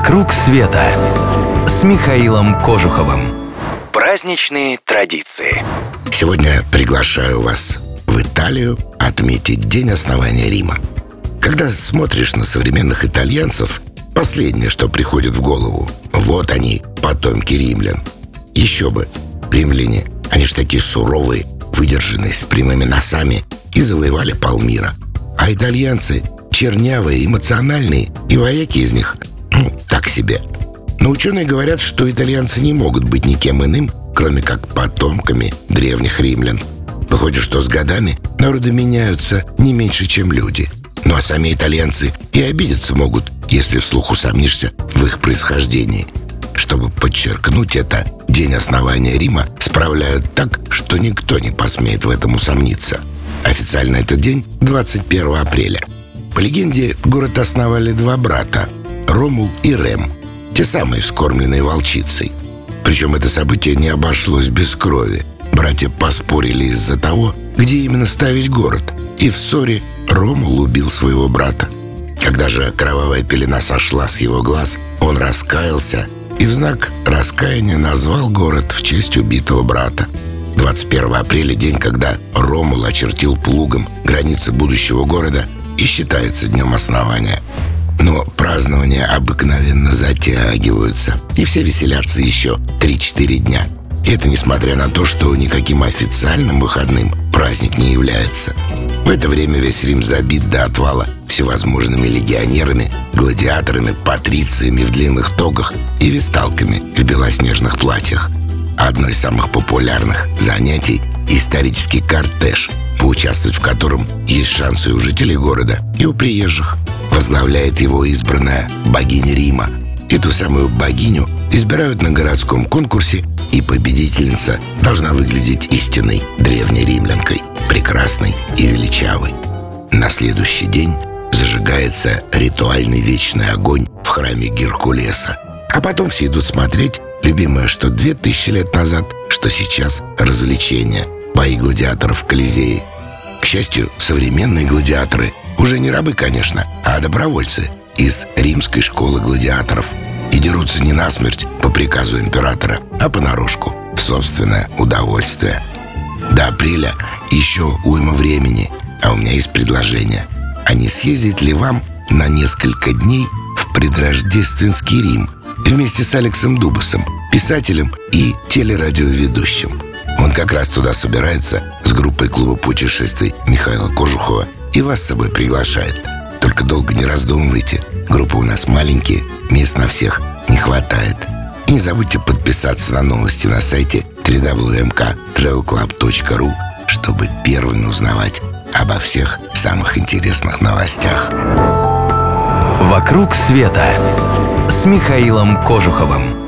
«Вокруг света» с Михаилом Кожуховым. Праздничные традиции. Сегодня приглашаю вас в Италию отметить День основания Рима. Когда смотришь на современных итальянцев, последнее, что приходит в голову, вот они, потомки римлян. Еще бы, римляне, они ж такие суровые, выдержанные, с прямыми носами и завоевали полмира. А итальянцы чернявые, эмоциональные, и вояки из них так себе. Но ученые говорят, что итальянцы не могут быть никем иным, кроме как потомками древних римлян. Выходит, что с годами народы меняются не меньше, чем люди. Ну а сами итальянцы и обидеться могут, если вслух усомнишься в их происхождении. Чтобы подчеркнуть это, день основания Рима справляют так, что никто не посмеет в этом усомниться. Официально этот день 21 апреля. По легенде, город основали два брата – Ромул и Рем, те самые скормленные волчицей. Причем это событие не обошлось без крови. Братья поспорили из-за того, где именно ставить город, и в ссоре Ромул убил своего брата. Когда же кровавая пелена сошла с его глаз, он раскаялся и в знак раскаяния назвал город в честь убитого брата. 21 апреля – день, когда Ромул очертил плугом границы будущего города и считается днем основания. Но празднования обыкновенно затягиваются, и все веселятся еще 3-4 дня. Это несмотря на то, что никаким официальным выходным праздник не является. В это время весь Рим забит до отвала всевозможными легионерами, гладиаторами, патрициями в длинных тогах и висталками в белоснежных платьях. Одно из самых популярных занятий – исторический кортеж, поучаствовать в котором есть шансы у жителей города и у приезжих. Возглавляет его избранная богиня Рима. Эту самую богиню избирают на городском конкурсе, и победительница должна выглядеть истинной древней римлянкой, прекрасной и величавой. На следующий день зажигается ритуальный вечный огонь в храме Геркулеса. А потом все идут смотреть любимое, что две тысячи лет назад, что сейчас развлечение, бои гладиаторов в Колизее. К счастью, современные гладиаторы уже не рабы, конечно, а добровольцы из римской школы гладиаторов. И дерутся не насмерть по приказу императора, а понарошку, в собственное удовольствие. До апреля еще уйма времени, а у меня есть предложение. А не съездить ли вам на несколько дней в предрождественский Рим вместе с Алексом Дубасом, писателем и телерадиоведущим? Он как раз туда собирается с группой клуба путешествий Михаила Кожухова и вас с собой приглашает. Только долго не раздумывайте. Группа у нас маленькие, мест на всех не хватает. Не забудьте подписаться на новости на сайте www.travelclub.ru, чтобы первыми узнавать обо всех самых интересных новостях. «Вокруг света» с Михаилом Кожуховым.